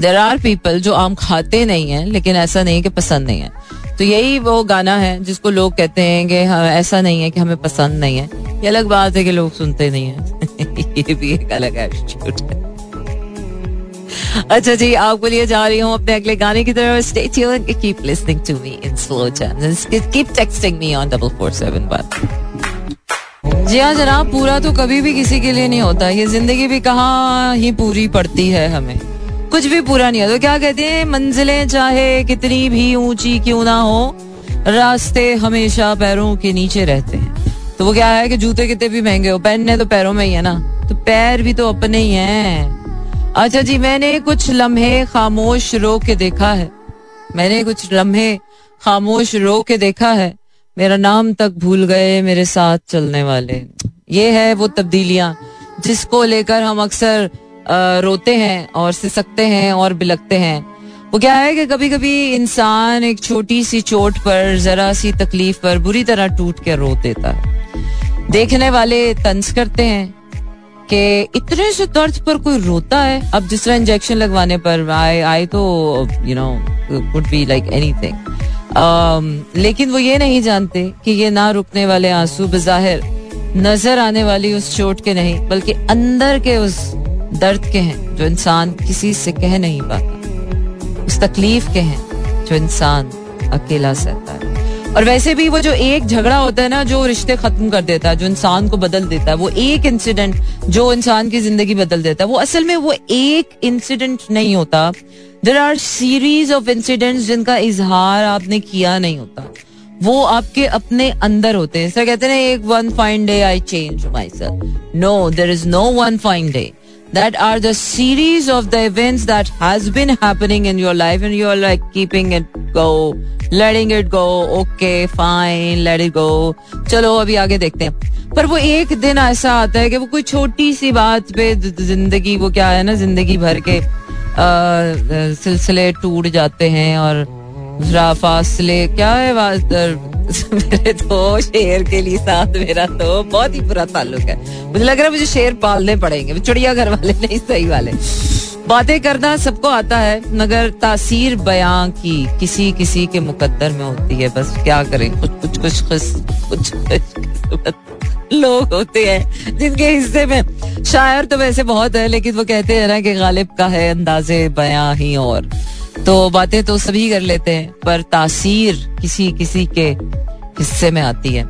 देर आर पीपल जो आम खाते नहीं है लेकिन ऐसा नहीं कि पसंद नहीं है। तो यही वो गाना है जिसको लोग कहते हैं कि हाँ, ऐसा नहीं है कि हमें पसंद नहीं है। ये अलग बात है कि लोग सुनते नहीं है। ये भी एक अलग एटीट्यूड है। अच्छा जी, आपको लिए जा रही हूँ अपने अगले गाने की तरफ़। Stay tuned keep listening to me in slow keep texting me on double four seven one जी हाँ जनाब, पूरा तो कभी भी किसी के लिए नहीं होता। ये ज़िंदगी भी कहाँ ही पूरी पड़ती है हमें। कुछ भी पूरा नहीं होता। क्या कहते हैं, मंजिलें चाहे कितनी भी ऊँची क्यों ना हो, रास्ते हमेशा पैरों के नीचे रहते हैं। तो वो क्या है कि जूते कितने भी महँगे हो, पहनने तो पैरों में ही है ना। तो पैर भी तो अपने ही हैं। अच्छा जी, मैंने कुछ लम्हे खामोश रो के देखा है। मैंने कुछ लम्हे खामोश रो के देखा है। मेरा नाम तक भूल गए मेरे साथ चलने वाले। ये है वो तब्दीलियाँ जिसको लेकर हम अक्सर रोते हैं और सिसकते हैं और बिलकते हैं। वो क्या है कि कभी कभी इंसान एक छोटी सी चोट पर जरा सी तकलीफ़ पर बुरी तरह टूट के रो देता है। देखने वाले तंज करते हैं। कि इतने से दर्द पर कोई रोता है? अब जिस तरह इंजेक्शन लगवाने पर आई आई तो you know could be like anything लेकिन वो ये नहीं जानते कि ये ना रुकने वाले आँसू बजाहिर नज़र आने वाली उस चोट के नहीं, बल्कि अंदर के उस दर्द के हैं, जो इंसान किसी से कह नहीं पाता। उस तकलीफ़ के हैं, जो इंसान अकेला सहता है। और वैसे भी वो जो एक झगड़ा होता है ना, जो रिश्ते खत्म कर देता है, जो इंसान को बदल देता है, वो एक इंसिडेंट जो इंसान की ज़िंदगी बदल देता है, वो असल में वो एक इंसिडेंट नहीं होता। There are series of incidents जिनका इजहार आपने किया नहीं होता। वो आपके अपने अंदर होते हैं। सर कहते हैं एक one fine day I change my sir no there is no one fine day that are the series of the events that has been happening in your life and you're like keeping it go letting it go okay fine let it go चलो अभी आगे देखते हैं पर वो एक दिन ऐसा आता है कि वो कोई छोटी सी बात पे ज़िंदगी वो क्या है ना ज़िंदगी भर के सिलसिले टूट जाते हैं और फासले, क्या है मेरे तो शेर के लिए साथ मेरा तो बहुत ही बुरा ताल्लुक है। मुझे लग रहा है मुझे शेर पालने पड़ेंगे, चिड़िया घर वाले नहीं, सही वाले। बातें करना सबको आता है, मगर तासीर बयां की किसी किसी के मुकद्दर में होती है। बस क्या करें? कुछ कुछ कुछ कुछ कुछ। लोग होते हैं, जिनके हिस्से में शायर तो वैसे बहुत है, लेकिन वो कहते हैं ना कि गालिब का है अंदाजे बयां ही और। तो बातें तो सभी कर लेते हैं, पर तासीर किसी किसी के हिस्से में आती है।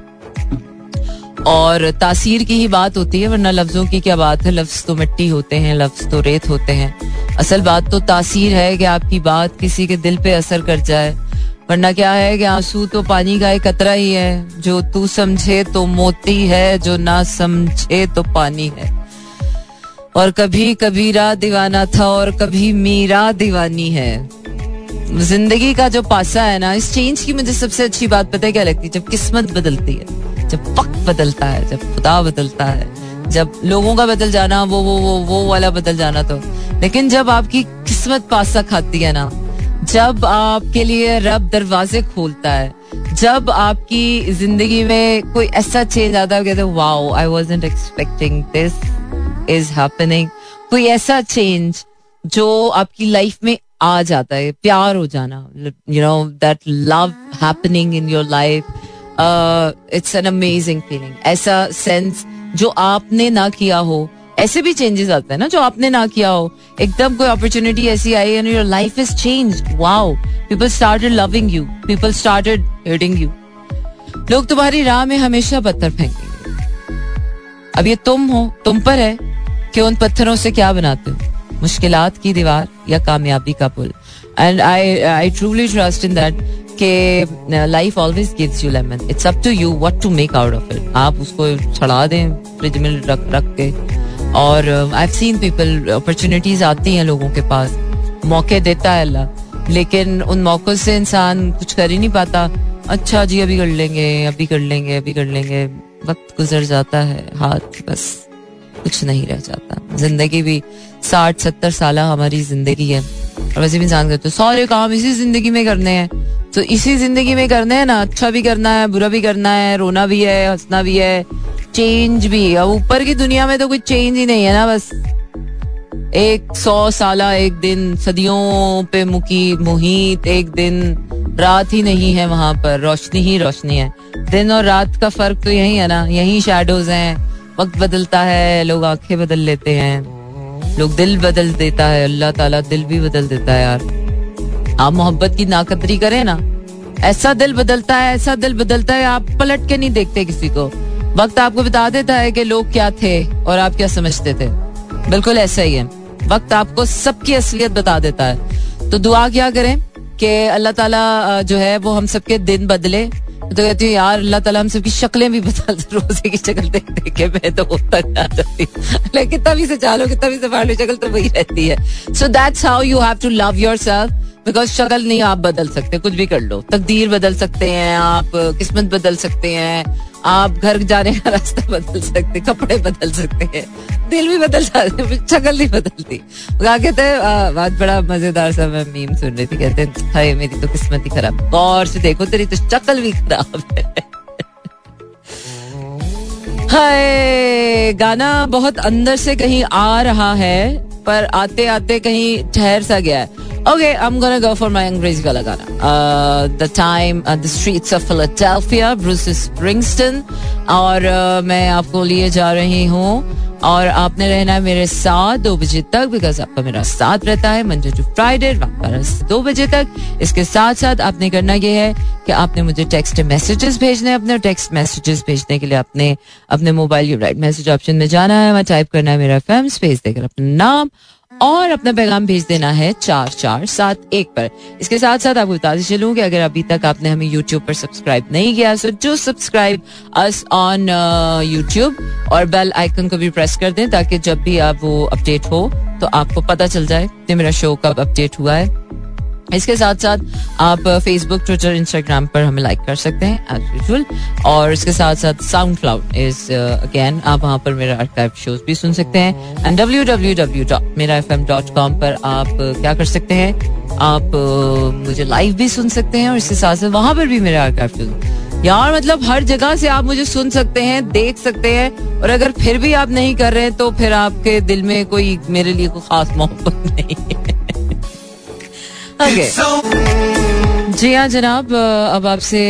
और तासीर की ही बात होती है, वरना लफ्जों की क्या बात है? लफ्ज तो मिट्टी होते हैं, लफ्ज तो रेत होते हैं। असल बात तो तासीर है कि आपकी बात किसी के दिल पे असर कर जाए वरना क्या है कि आँसू तो पानी का एक कतरा ही है। जो तू समझे तो मोती है, जो ना समझे तो पानी है। और कभी कबीरा दीवाना था और कभी मीरा दीवानी है। ज़िंदगी का जो पासा है ना, इस चेंज की मुझे सबसे अच्छी बात पता है क्या लगती है? जब किस्मत बदलती है, जब वक्त बदलता है, जब खुदा बदलता है, जब लोगों का बदल जाना, वो वो वो वो वाला बदल जाना तो। लेकिन जब आपकी किस्मत पासा खाती है ना जब आपके लिए रब दरवाजे खोलता है, जब आपकी ज़िंदगी में कोई ऐसा चेंज आता है wow I was expecting this is happening कोई ऐसा चेंज जो आपकी लाइफ में आ जाता है, प्यार हो जाना you know that love happening in your life it's an amazing feeling ऐसा सेंस जो आपने ना किया हो ऐसे भी चेंजेस आते हैं ना जो आपने ना किया हो। एकदम कोई अपॉर्चुनिटी ऐसी आई and your life is change wow people started loving you people started hating you लोग तुम्हारी राह में हमेशा पत्थर फेंकेंगे अब ये तुम हो, तुम पर है कि उन पत्थरों से क्या बनाते हो? मुश्किलात की दीवार या कामयाबी का पुल? And I I truly trust in that के life always gives you lemon it's up to you what to make out of it आप उसको छड़ा दें फ्रिज में रख रख के। और आई सीन पीपल अपॉर्चुनिटीज़ आती हैं लोगों के पास। मौके देता है अल्लाह। लेकिन उन मौकों से इंसान कुछ कर ही नहीं पाता। अच्छा जी, अभी कर लेंगे, अभी कर लेंगे, अभी कर लेंगे। वक्त गुजर जाता है, हाथ बस कुछ नहीं रह जाता। ज़िंदगी भी साठ, सत्तर साल हमारी ज़िंदगी है। और वैसे भी इंसान कहते सारे काम इसी ज़िंदगी में करने हैं। तो इसी ज़िंदगी में करने हैं ना। अच्छा भी करना है, बुरा भी करना है, रोना भी है, हंसना भी है। चेंज भी अब ऊपर की दुनिया में तो कुछ चेंज ही नहीं है ना बस। एक सौ साल एक दिन सदियों पे मुकी मुहित, एक दिन रात ही नहीं है वहाँ पर, रोशनी ही रोशनी है। दिन और रात का फ़र्क तो यही है ना, यही शेडोज हैं। वक्त बदलता है, लोग आँखें बदल लेते हैं। लोग दिल बदल देता है, अल्लाह ताला दिल भी बदल देता है यार। आप मोहब्बत की नाकदरी करें ना। ऐसा दिल बदलता है, ऐसा दिल बदलता है, आप पलट के नहीं देखते किसी को। वक्त आपको बता देता है कि लोग क्या थे और आप क्या समझते थे। बिल्कुल ऐसा ही है। वक्त आपको सबकी असलियत बता देता है। तो दुआ क्या करें कि अल्लाह ताला जो है वो हम सबके दिन बदले। तो कहती हूँ, यार, अल्लाह ताला हम सबकी शक्लें भी बदल रोज़े की शक्ल देख देख के मैं तो तक आ जाती हूँ कितना भी से चालो, कितना भी से फाड़ लो, शक्ल तो वही रहती है। So that's how you have to love yourself because शक्ल नहीं आप बदल सकते, कुछ भी कर लो। तकदीर बदल सकते हैं आप, किस्मत बदल सकते हैं। आप घर जाने का रास्ता बदल सकते, कपड़े बदल सकते हैं, दिल भी बदल जाते शक्ल नहीं बदलती। कहते बहुत बड़ा मज़ेदार सा मैं मीम सुन रही थी, कहते हाय, मेरी तो किस्मत ही खराब, गौर से देखो, तेरी तो शक्ल भी खराब है। हाय, गाना बहुत अंदर से कहीं आ रहा है, पर आते आते कहीं ठहर सा गया है। Okay, I'm gonna go for my अंग्रेज़ी गाना. Uh, the time, uh, the streets of Philadelphia, Bruce Springsteen. और uh, मैं आपको लिए जा रही हूँ और आपने रहना है मेरे साथ दो बजे तक बिकॉज़ आपका मेरा साथ रहता है मंडे टू फ्राइडे दो बजे तक इसके साथ साथ आपने करना ये है कि आपने मुझे टेक्स्ट मैसेजेस भेजने अपने टेक्स्ट मैसेजेस भेजने के लिए अपने अपने मोबाइल राइट मैसेज ऑप्शन में जाना है वहाँ टाइप करना है मेरा फैम स्पेस देकर अपना नाम और अपना पैगाम भेज देना है चार चार सात एक पर। इसके साथ साथ आपको बताते चलूँ कि अगर अभी तक आपने हमें यूट्यूब पर सब्सक्राइब नहीं किया सो जो सब्सक्राइब अस ऑन यूट्यूब और बेल आइकन को भी प्रेस कर दें ताकि जब भी आप वो अपडेट हो तो आपको पता चल जाए कि मेरा शो कब अपडेट हुआ है। इसके साथ साथ आप फेसबुक ट्विटर इंस्टाग्राम पर हमें लाइक कर सकते हैं एज यूजल और इसके साथ साथ साउंड क्लाउड इज़ अगेन आप वहाँ पर मेरा आर्काइव शोज़ भी सुन सकते हैं. And W W W dot Mera F M dot com पर आप क्या कर सकते हैं? आप मुझे लाइव भी सुन सकते हैं और इसके साथ साथ वहाँ पर भी मेरा आर्काइव शोज़ यार मतलब हर जगह से आप मुझे सुन सकते हैं, देख सकते हैं, और अगर फिर भी आप नहीं कर रहे हैं तो फिर आपके दिल में कोई मेरे लिए कोई खास मोहब्बत नहीं है। जी हाँ जनाब अब आपसे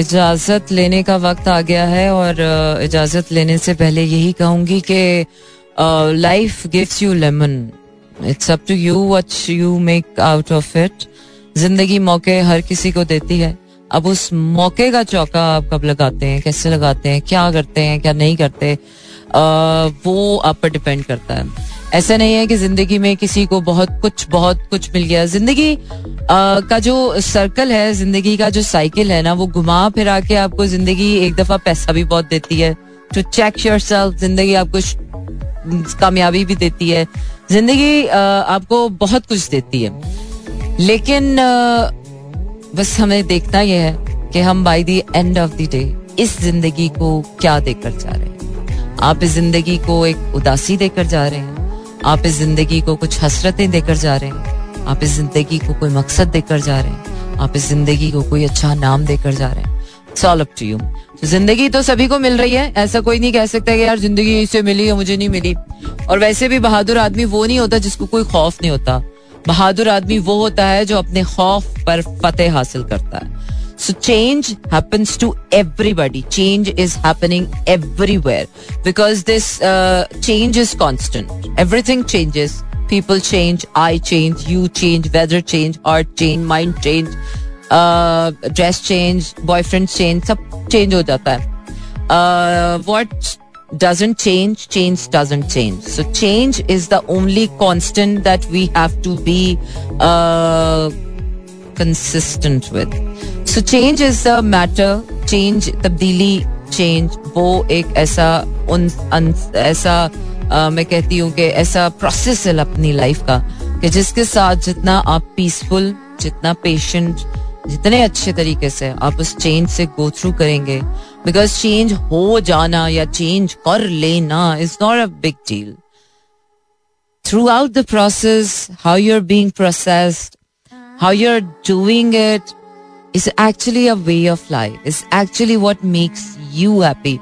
इजाज़त लेने का वक्त आ गया है और इजाज़त लेने से पहले यही कहूँगी कि life gives you lemon it's up to you what you make out of it ज़िंदगी मौके हर किसी को देती है। अब उस मौके का चौका आप कब लगाते हैं? कैसे लगाते हैं? क्या करते हैं? क्या नहीं करते? आ, वो आप पर डिपेंड करता है। ऐसा नहीं है कि ज़िंदगी में किसी को बहुत कुछ बहुत कुछ मिल गया। ज़िंदगी का जो सर्कल है, ज़िंदगी का जो साइकिल है ना, वो घुमा फिरा के आपको ज़िंदगी एक दफ़ा पैसा भी बहुत देती है। टू चेक योर सेल्फ ज़िंदगी आपको कामयाबी भी देती है। ज़िंदगी आपको बहुत कुछ देती है। लेकिन बस हमें देखना यह है कि हम by the end of the day इस ज़िंदगी को क्या देकर जा रहे हैं। आप इस ज़िंदगी को एक उदासी देकर जा रहे हैं। आप इस ज़िंदगी को कुछ हसरतें देकर जा रहे हैं। आप इस ज़िंदगी को कोई मकसद देकर जा रहे हैं। आप इस ज़िंदगी को कोई अच्छा नाम देकर जा रहे हैं। सॉल अप टू यू ज़िंदगी तो सभी को मिल रही है। ऐसा कोई नहीं कह सकता कि यार ज़िंदगी इससे मिली या मुझे नहीं मिली। और वैसे भी बहादुर आदमी वो नहीं होता जिसको कोई खौफ नहीं होता। बहादुर आदमी वो होता है जो अपने खौफ पर फतेह हासिल करता है। So change happens to everybody. Change is happening everywhere because this uh, change is constant. Everything changes. People change. I change. You change. Weather change. Art change. Mind change. Uh, dress change. Boyfriend change. सब change हो जाता है. Uh, what doesn't change, change doesn't change. So change is the only constant that we have to consistent with. So change is the matter change तब्दीली change वो एक ऐसा उन अन, ऐसा आ, मैं कहती हूँ कि ऐसा प्रोसेस है अपनी लाइफ का कि जिसके साथ जितना आप पीसफुल जितना पेशेंट जितने अच्छे तरीके से आप उस चेंज से गो थ्रू करेंगे बिकॉज़ चेंज हो जाना या चेंज कर लेना is not a big deal throughout the process how you are being processed how you are doing it is actually a way of life is actually what makes you happy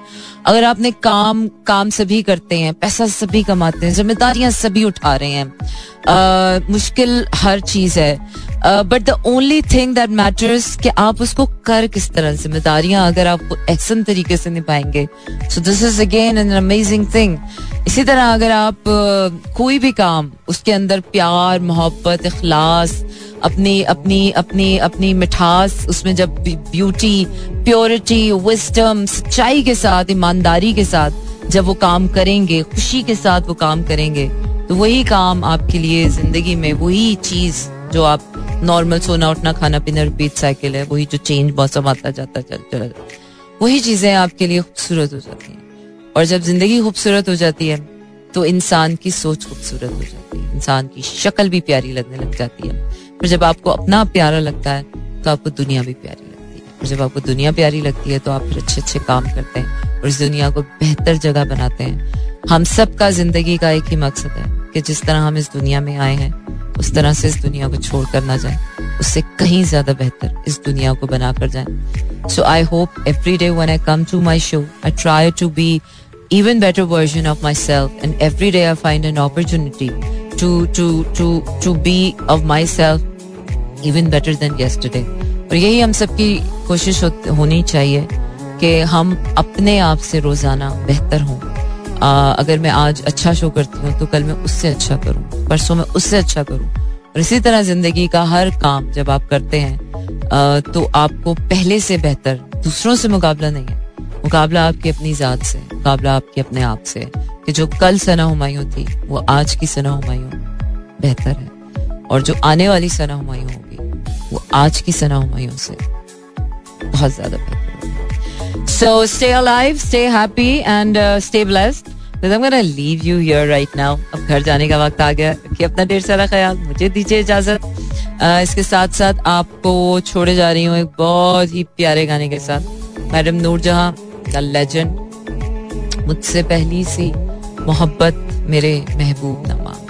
अगर आपने काम काम सभी करते हैं पैसा सभी कमाते हैं जिम्मेदारियाँ सभी उठा रहे हैं आ, मुश्किल हर चीज़ है but the only thing that matters कि आप उसको कर किस तरह जिम्मेदारियाँ अगर आप एहसन तरीके से निभाएँगे। So this is again an amazing thing इसी तरह अगर आप कोई भी काम, उसके अंदर प्यार, मोहब्बत अखलास अपनी अपनी अपनी अपनी मिठास, उसमें जब ब्यूटी प्योरिटी विस्टम सच्चाई के साथ, ईमानदारी के साथ जब वो काम करेंगे, खुशी के साथ वो काम करेंगे तो वही काम आपके लिए ज़िंदगी में वही चीज़ जो आप नॉर्मल सोना उठना, खाना पीना रिपीट साइकिल है, वही जो चेंज मौसम आता जाता चल चल वही चीज़ें आपके लिए खूबसूरत हो जाती हैं। और जब ज़िंदगी खूबसूरत हो जाती है तो इंसान की सोच खूबसूरत हो जाती है। इंसान की शक्ल भी प्यारी लगने लग जाती है। फिर जब आपको अपना प्यारा लगता है तो आपको दुनिया भी प्यारी लगती है। जब आपको दुनिया प्यारी लगती है तो आप फिर अच्छे अच्छे काम करते हैं और इस दुनिया को बेहतर जगह बनाते हैं। हम सब का ज़िंदगी का एक ही मकसद है कि जिस तरह हम इस दुनिया में आए हैं उस तरह से इस दुनिया को छोड़ कर ना जाए। उससे कहीं ज़्यादा बेहतर इस दुनिया को बना कर जाए। So I hope every day one I come to my show I try to be even better version of myself and every day i find an opportunity to to to to be of myself even better than yesterday. और यही हम सबकी कोशिश होनी चाहिए कि हम अपने आप से रोज़ाना बेहतर हों। अगर मैं आज अच्छा शो करती हूँ तो कल मैं उससे अच्छा करूँ, परसों मैं उससे अच्छा करूँ। और इसी तरह ज़िंदगी का हर काम जब आप करते हैं तो आपको पहले से बेहतर, दूसरों से मुकाबला नहीं है। मुकाबला आपकी अपनी जात से, मुकाबला आपके अपने आप से कि जो कल सना हुमायूं थी, वो आज की सना हुमायूं बेहतर है। और जो आने वाली सना हुमायूं होगी, वो आज की सना हुमायूं से बहुत ज़्यादा बेहतर So stay alive, stay happy, and uh, stay blessed. I'm gonna leave you here right now. अब घर जाने का वक्त आ गया कि अपना ढेर सारा ख्याल मुझे दीजिए इजाज़त इसके साथ साथ आपको छोड़े जा रही हूँ एक बहुत ही प्यारे गाने के साथ मैडम नूरजहां द लेजेंड मुझसे पहली सी मोहब्बत मेरे महबूब नवाब